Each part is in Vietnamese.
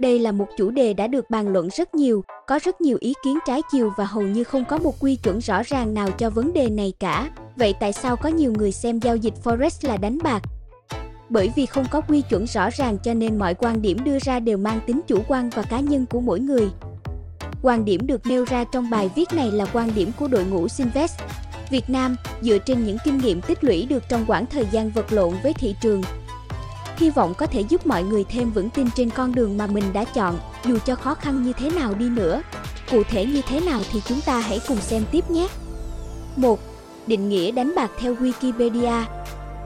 Đây là một chủ đề đã được bàn luận rất nhiều, có rất nhiều ý kiến trái chiều và hầu như không có một quy chuẩn rõ ràng nào cho vấn đề này cả. Vậy tại sao có nhiều người xem giao dịch Forex là đánh bạc? Bởi vì không có quy chuẩn rõ ràng cho nên mọi quan điểm đưa ra đều mang tính chủ quan và cá nhân của mỗi người. Quan điểm được nêu ra trong bài viết này là quan điểm của đội ngũ Sinvest Việt Nam dựa trên những kinh nghiệm tích lũy được trong quãng thời gian vật lộn với thị trường. Hy vọng có thể giúp mọi người thêm vững tin trên con đường mà mình đã chọn, dù cho khó khăn như thế nào đi nữa. Cụ thể như thế nào thì chúng ta hãy cùng xem tiếp nhé. 1. Định nghĩa đánh bạc theo Wikipedia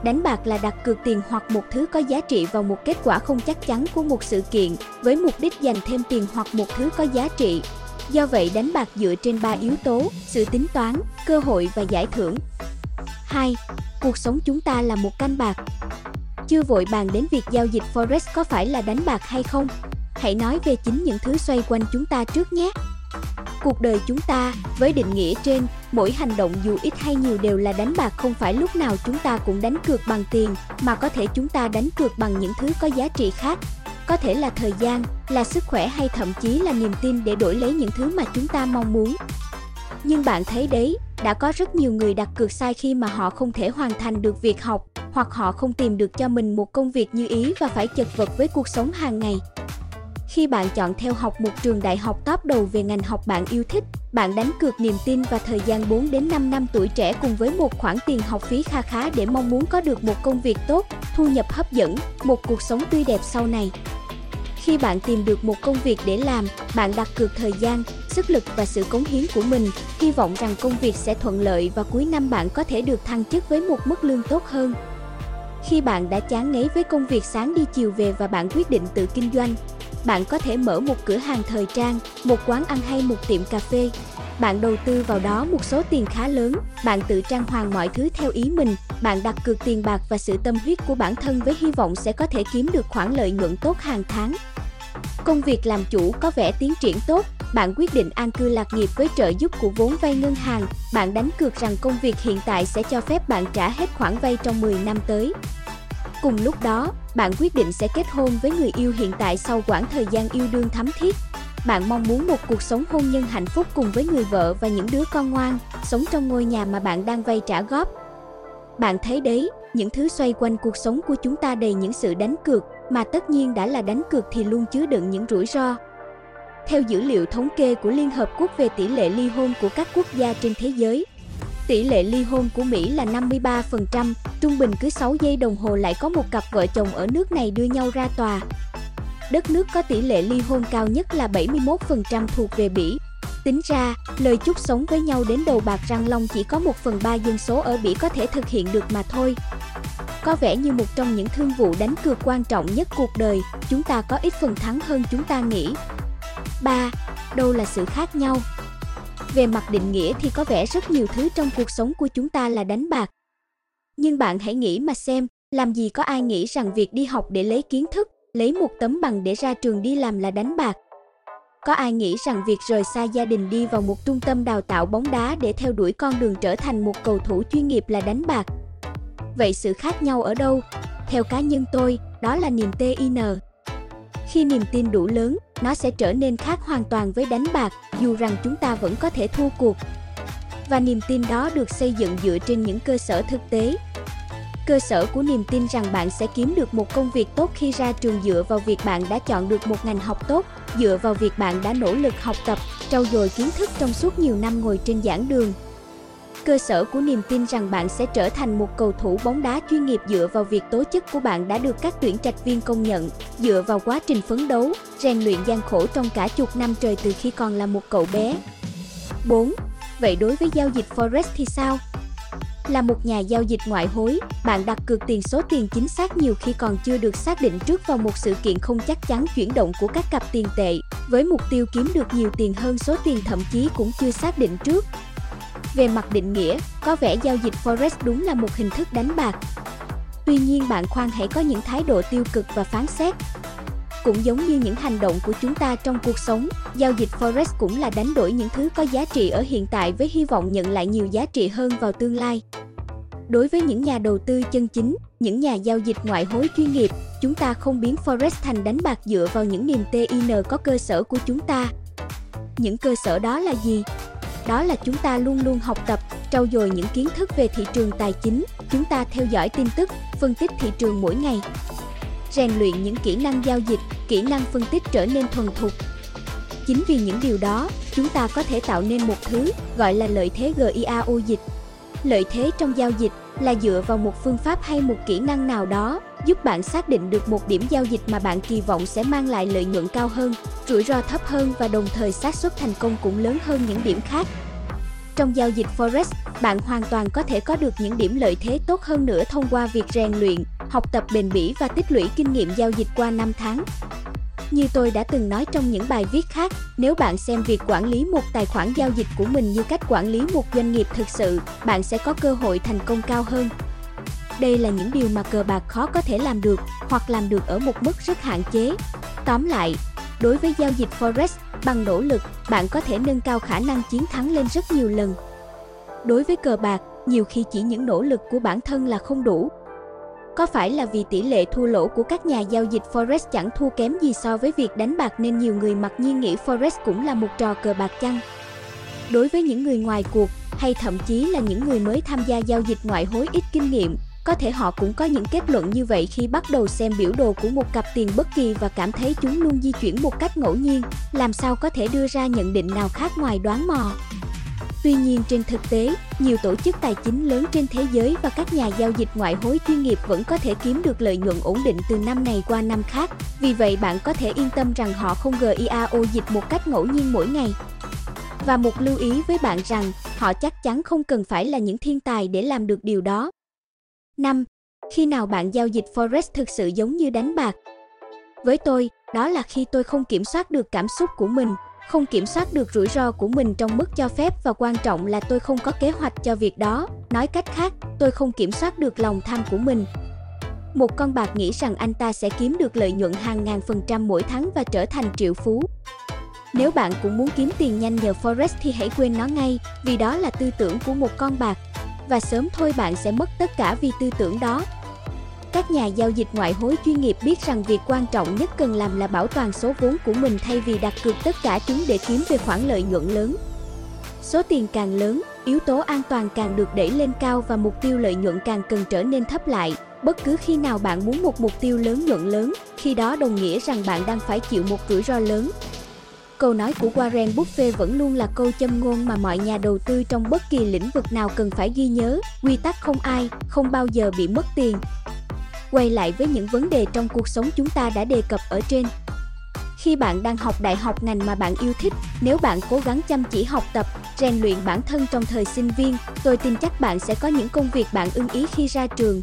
Đánh bạc là đặt cược tiền hoặc một thứ có giá trị vào một kết quả không chắc chắn của một sự kiện, với mục đích giành thêm tiền hoặc một thứ có giá trị. Do vậy đánh bạc dựa trên 3 yếu tố, sự tính toán, cơ hội và giải thưởng. 2. Cuộc sống chúng ta là một canh bạc. Chưa vội bàn đến việc giao dịch Forex có phải là đánh bạc hay không? Hãy nói về chính những thứ xoay quanh chúng ta trước nhé. Cuộc đời chúng ta, với định nghĩa trên, mỗi hành động dù ít hay nhiều đều là đánh bạc không phải lúc nào chúng ta cũng đánh cược bằng tiền, mà có thể chúng ta đánh cược bằng những thứ có giá trị khác. Có thể là thời gian, là sức khỏe hay thậm chí là niềm tin để đổi lấy những thứ mà chúng ta mong muốn. Nhưng bạn thấy đấy, đã có rất nhiều người đặt cược sai khi mà họ không thể hoàn thành được việc học, hoặc họ không tìm được cho mình một công việc như ý và phải chật vật với cuộc sống hàng ngày. Khi bạn chọn theo học một trường đại học top đầu về ngành học bạn yêu thích, bạn đánh cược niềm tin và thời gian 4 đến 5 năm tuổi trẻ cùng với một khoản tiền học phí kha khá để mong muốn có được một công việc tốt, thu nhập hấp dẫn, một cuộc sống tươi đẹp sau này. Khi bạn tìm được một công việc để làm, bạn đặt cược thời gian, sức lực và sự cống hiến của mình, hy vọng rằng công việc sẽ thuận lợi và cuối năm bạn có thể được thăng chức với một mức lương tốt hơn. Khi bạn đã chán ngấy với công việc sáng đi chiều về và bạn quyết định tự kinh doanh, bạn có thể mở một cửa hàng thời trang, một quán ăn hay một tiệm cà phê. Bạn đầu tư vào đó một số tiền khá lớn, bạn tự trang hoàng mọi thứ theo ý mình, bạn đặt cược tiền bạc và sự tâm huyết của bản thân với hy vọng sẽ có thể kiếm được khoản lợi nhuận tốt hàng tháng. Công việc làm chủ có vẻ tiến triển tốt, bạn quyết định an cư lạc nghiệp với trợ giúp của vốn vay ngân hàng, bạn đánh cược rằng công việc hiện tại sẽ cho phép bạn trả hết khoản vay trong 10 năm tới. Cùng lúc đó, bạn quyết định sẽ kết hôn với người yêu hiện tại sau quãng thời gian yêu đương thắm thiết. Bạn mong muốn một cuộc sống hôn nhân hạnh phúc cùng với người vợ và những đứa con ngoan, sống trong ngôi nhà mà bạn đang vay trả góp. Bạn thấy đấy, những thứ xoay quanh cuộc sống của chúng ta đầy những sự đánh cược, mà tất nhiên đã là đánh cược thì luôn chứa đựng những rủi ro. Theo dữ liệu thống kê của Liên Hợp Quốc về tỷ lệ ly hôn của các quốc gia trên thế giới, tỷ lệ ly hôn của Mỹ là 53%, trung bình cứ 6 giây đồng hồ lại có một cặp vợ chồng ở nước này đưa nhau ra tòa. Đất nước có tỷ lệ ly hôn cao nhất là 71% thuộc về Bỉ. Tính ra, lời chúc sống với nhau đến đầu bạc răng long chỉ có 1 phần 3 dân số ở Bỉ có thể thực hiện được mà thôi. Có vẻ như một trong những thương vụ đánh cược quan trọng nhất cuộc đời, chúng ta có ít phần thắng hơn chúng ta nghĩ. 3. Đâu là sự khác nhau? Về mặt định nghĩa thì có vẻ rất nhiều thứ trong cuộc sống của chúng ta là đánh bạc. Nhưng bạn hãy nghĩ mà xem, làm gì có ai nghĩ rằng việc đi học để lấy kiến thức, lấy một tấm bằng để ra trường đi làm là đánh bạc. Có ai nghĩ rằng việc rời xa gia đình đi vào một trung tâm đào tạo bóng đá để theo đuổi con đường trở thành một cầu thủ chuyên nghiệp là đánh bạc? Vậy sự khác nhau ở đâu? Theo cá nhân tôi, đó là niềm tin. Khi niềm tin đủ lớn, nó sẽ trở nên khác hoàn toàn với đánh bạc, dù rằng chúng ta vẫn có thể thua cuộc. Và niềm tin đó được xây dựng dựa trên những cơ sở thực tế. Cơ sở của niềm tin rằng bạn sẽ kiếm được một công việc tốt khi ra trường dựa vào việc bạn đã chọn được một ngành học tốt, dựa vào việc bạn đã nỗ lực học tập, trau dồi kiến thức trong suốt nhiều năm ngồi trên giảng đường, cơ sở của niềm tin rằng bạn sẽ trở thành một cầu thủ bóng đá chuyên nghiệp dựa vào việc tố chất của bạn đã được các tuyển trạch viên công nhận, dựa vào quá trình phấn đấu, rèn luyện gian khổ trong cả chục năm trời từ khi còn là một cậu bé. 4. Vậy đối với giao dịch Forex thì sao? Là một nhà giao dịch ngoại hối, bạn đặt cược tiền số tiền chính xác nhiều khi còn chưa được xác định trước vào một sự kiện không chắc chắn chuyển động của các cặp tiền tệ, với mục tiêu kiếm được nhiều tiền hơn số tiền thậm chí cũng chưa xác định trước. Về mặt định nghĩa, có vẻ giao dịch Forex đúng là một hình thức đánh bạc. Tuy nhiên bạn khoan hãy có những thái độ tiêu cực và phán xét. Cũng giống như những hành động của chúng ta trong cuộc sống, giao dịch Forex cũng là đánh đổi những thứ có giá trị ở hiện tại với hy vọng nhận lại nhiều giá trị hơn vào tương lai. Đối với những nhà đầu tư chân chính, những nhà giao dịch ngoại hối chuyên nghiệp, chúng ta không biến Forex thành đánh bạc dựa vào những niềm tin có cơ sở của chúng ta. Những cơ sở đó là gì? Đó là chúng ta luôn luôn học tập, trau dồi những kiến thức về thị trường tài chính, chúng ta theo dõi tin tức, phân tích thị trường mỗi ngày. Rèn luyện những kỹ năng giao dịch, kỹ năng phân tích trở nên thuần thục. Chính vì những điều đó, chúng ta có thể tạo nên một thứ gọi là lợi thế GIAO dịch. Lợi thế trong giao dịch là dựa vào một phương pháp hay một kỹ năng nào đó giúp bạn xác định được một điểm giao dịch mà bạn kỳ vọng sẽ mang lại lợi nhuận cao hơn, rủi ro thấp hơn và đồng thời xác suất thành công cũng lớn hơn những điểm khác. Trong giao dịch Forex, bạn hoàn toàn có thể có được những điểm lợi thế tốt hơn nữa thông qua việc rèn luyện, học tập bền bỉ và tích lũy kinh nghiệm giao dịch qua năm tháng. Như tôi đã từng nói trong những bài viết khác, nếu bạn xem việc quản lý một tài khoản giao dịch của mình như cách quản lý một doanh nghiệp thực sự, bạn sẽ có cơ hội thành công cao hơn. Đây là những điều mà cờ bạc khó có thể làm được hoặc làm được ở một mức rất hạn chế. Tóm lại, đối với giao dịch Forex, bằng nỗ lực, bạn có thể nâng cao khả năng chiến thắng lên rất nhiều lần. Đối với cờ bạc, nhiều khi chỉ những nỗ lực của bản thân là không đủ, có phải là vì tỷ lệ thua lỗ của các nhà giao dịch Forex chẳng thua kém gì so với việc đánh bạc nên nhiều người mặc nhiên nghĩ Forex cũng là một trò cờ bạc chăng? Đối với những người ngoài cuộc hay thậm chí là những người mới tham gia giao dịch ngoại hối ít kinh nghiệm, có thể họ cũng có những kết luận như vậy khi bắt đầu xem biểu đồ của một cặp tiền bất kỳ và cảm thấy chúng luôn di chuyển một cách ngẫu nhiên, làm sao có thể đưa ra nhận định nào khác ngoài đoán mò. Tuy nhiên trên thực tế, nhiều tổ chức tài chính lớn trên thế giới và các nhà giao dịch ngoại hối chuyên nghiệp vẫn có thể kiếm được lợi nhuận ổn định từ năm này qua năm khác. Vì vậy bạn có thể yên tâm rằng họ không GIAO dịch một cách ngẫu nhiên mỗi ngày. Và một lưu ý với bạn rằng, họ chắc chắn không cần phải là những thiên tài để làm được điều đó. 5. Khi nào bạn giao dịch Forex thực sự giống như đánh bạc? Với tôi, đó là khi tôi không kiểm soát được cảm xúc của mình, không kiểm soát được rủi ro của mình trong mức cho phép và quan trọng là tôi không có kế hoạch cho việc đó. Nói cách khác, tôi không kiểm soát được lòng tham của mình. Một con bạc nghĩ rằng anh ta sẽ kiếm được lợi nhuận hàng ngàn phần trăm mỗi tháng và trở thành triệu phú. Nếu bạn cũng muốn kiếm tiền nhanh nhờ Forex thì hãy quên nó ngay, vì đó là tư tưởng của một con bạc. Và sớm thôi bạn sẽ mất tất cả vì tư tưởng đó. Các nhà giao dịch ngoại hối chuyên nghiệp biết rằng việc quan trọng nhất cần làm là bảo toàn số vốn của mình thay vì đặt cược tất cả chúng để kiếm về khoản lợi nhuận lớn. Số tiền càng lớn, yếu tố an toàn càng được đẩy lên cao và mục tiêu lợi nhuận càng cần trở nên thấp lại. Bất cứ khi nào bạn muốn một mục tiêu lớn nhuận lớn, khi đó đồng nghĩa rằng bạn đang phải chịu một rủi ro lớn. Câu nói của Warren Buffett vẫn luôn là câu châm ngôn mà mọi nhà đầu tư trong bất kỳ lĩnh vực nào cần phải ghi nhớ, quy tắc không ai, không bao giờ bị mất tiền, quay lại với những vấn đề trong cuộc sống chúng ta đã đề cập ở trên. Khi bạn đang học đại học ngành mà bạn yêu thích, nếu bạn cố gắng chăm chỉ học tập, rèn luyện bản thân trong thời sinh viên, tôi tin chắc bạn sẽ có những công việc bạn ưng ý khi ra trường,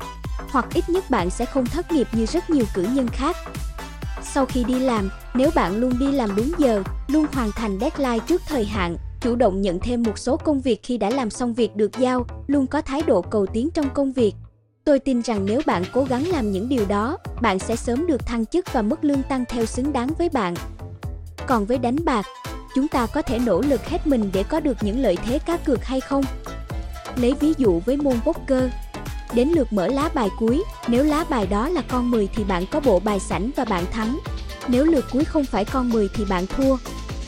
hoặc ít nhất bạn sẽ không thất nghiệp như rất nhiều cử nhân khác. Sau khi đi làm, nếu bạn luôn đi làm đúng giờ, luôn hoàn thành deadline trước thời hạn, chủ động nhận thêm một số công việc khi đã làm xong việc được giao, luôn có thái độ cầu tiến trong công việc, Tôi tin rằng nếu bạn cố gắng làm những điều đó, bạn sẽ sớm được thăng chức và mức lương tăng theo xứng đáng với bạn. Còn với đánh bạc, chúng ta có thể nỗ lực hết mình để có được những lợi thế cá cược hay không? Lấy ví dụ với môn poker, đến lượt mở lá bài cuối, nếu lá bài đó là con 10 thì bạn có bộ bài sảnh và bạn thắng. Nếu lượt cuối không phải con 10 thì bạn thua.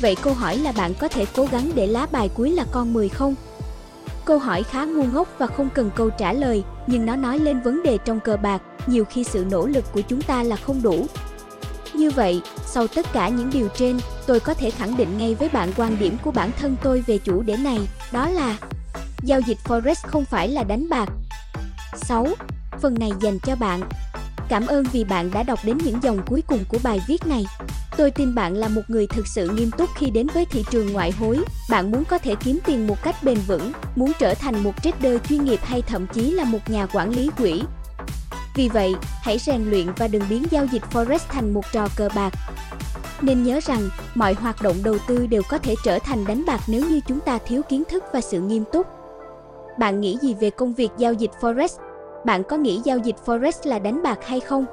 Vậy câu hỏi là bạn có thể cố gắng để lá bài cuối là con 10 không? Câu hỏi khá ngu ngốc và không cần câu trả lời, nhưng nó nói lên vấn đề trong cờ bạc, nhiều khi sự nỗ lực của chúng ta là không đủ. Như vậy, sau tất cả những điều trên, tôi có thể khẳng định ngay với bạn quan điểm của bản thân tôi về chủ đề này, đó là Giao dịch Forex không phải là đánh bạc. 6. Phần này dành cho bạn. Cảm ơn vì bạn đã đọc đến những dòng cuối cùng của bài viết này. Tôi tin bạn là một người thực sự nghiêm túc khi đến với thị trường ngoại hối. Bạn muốn có thể kiếm tiền một cách bền vững, muốn trở thành một trader chuyên nghiệp hay thậm chí là một nhà quản lý quỹ. Vì vậy, hãy rèn luyện và đừng biến giao dịch Forex thành một trò cờ bạc. Nên nhớ rằng, mọi hoạt động đầu tư đều có thể trở thành đánh bạc nếu như chúng ta thiếu kiến thức và sự nghiêm túc. Bạn nghĩ gì về công việc giao dịch Forex? Bạn có nghĩ giao dịch Forex là đánh bạc hay không?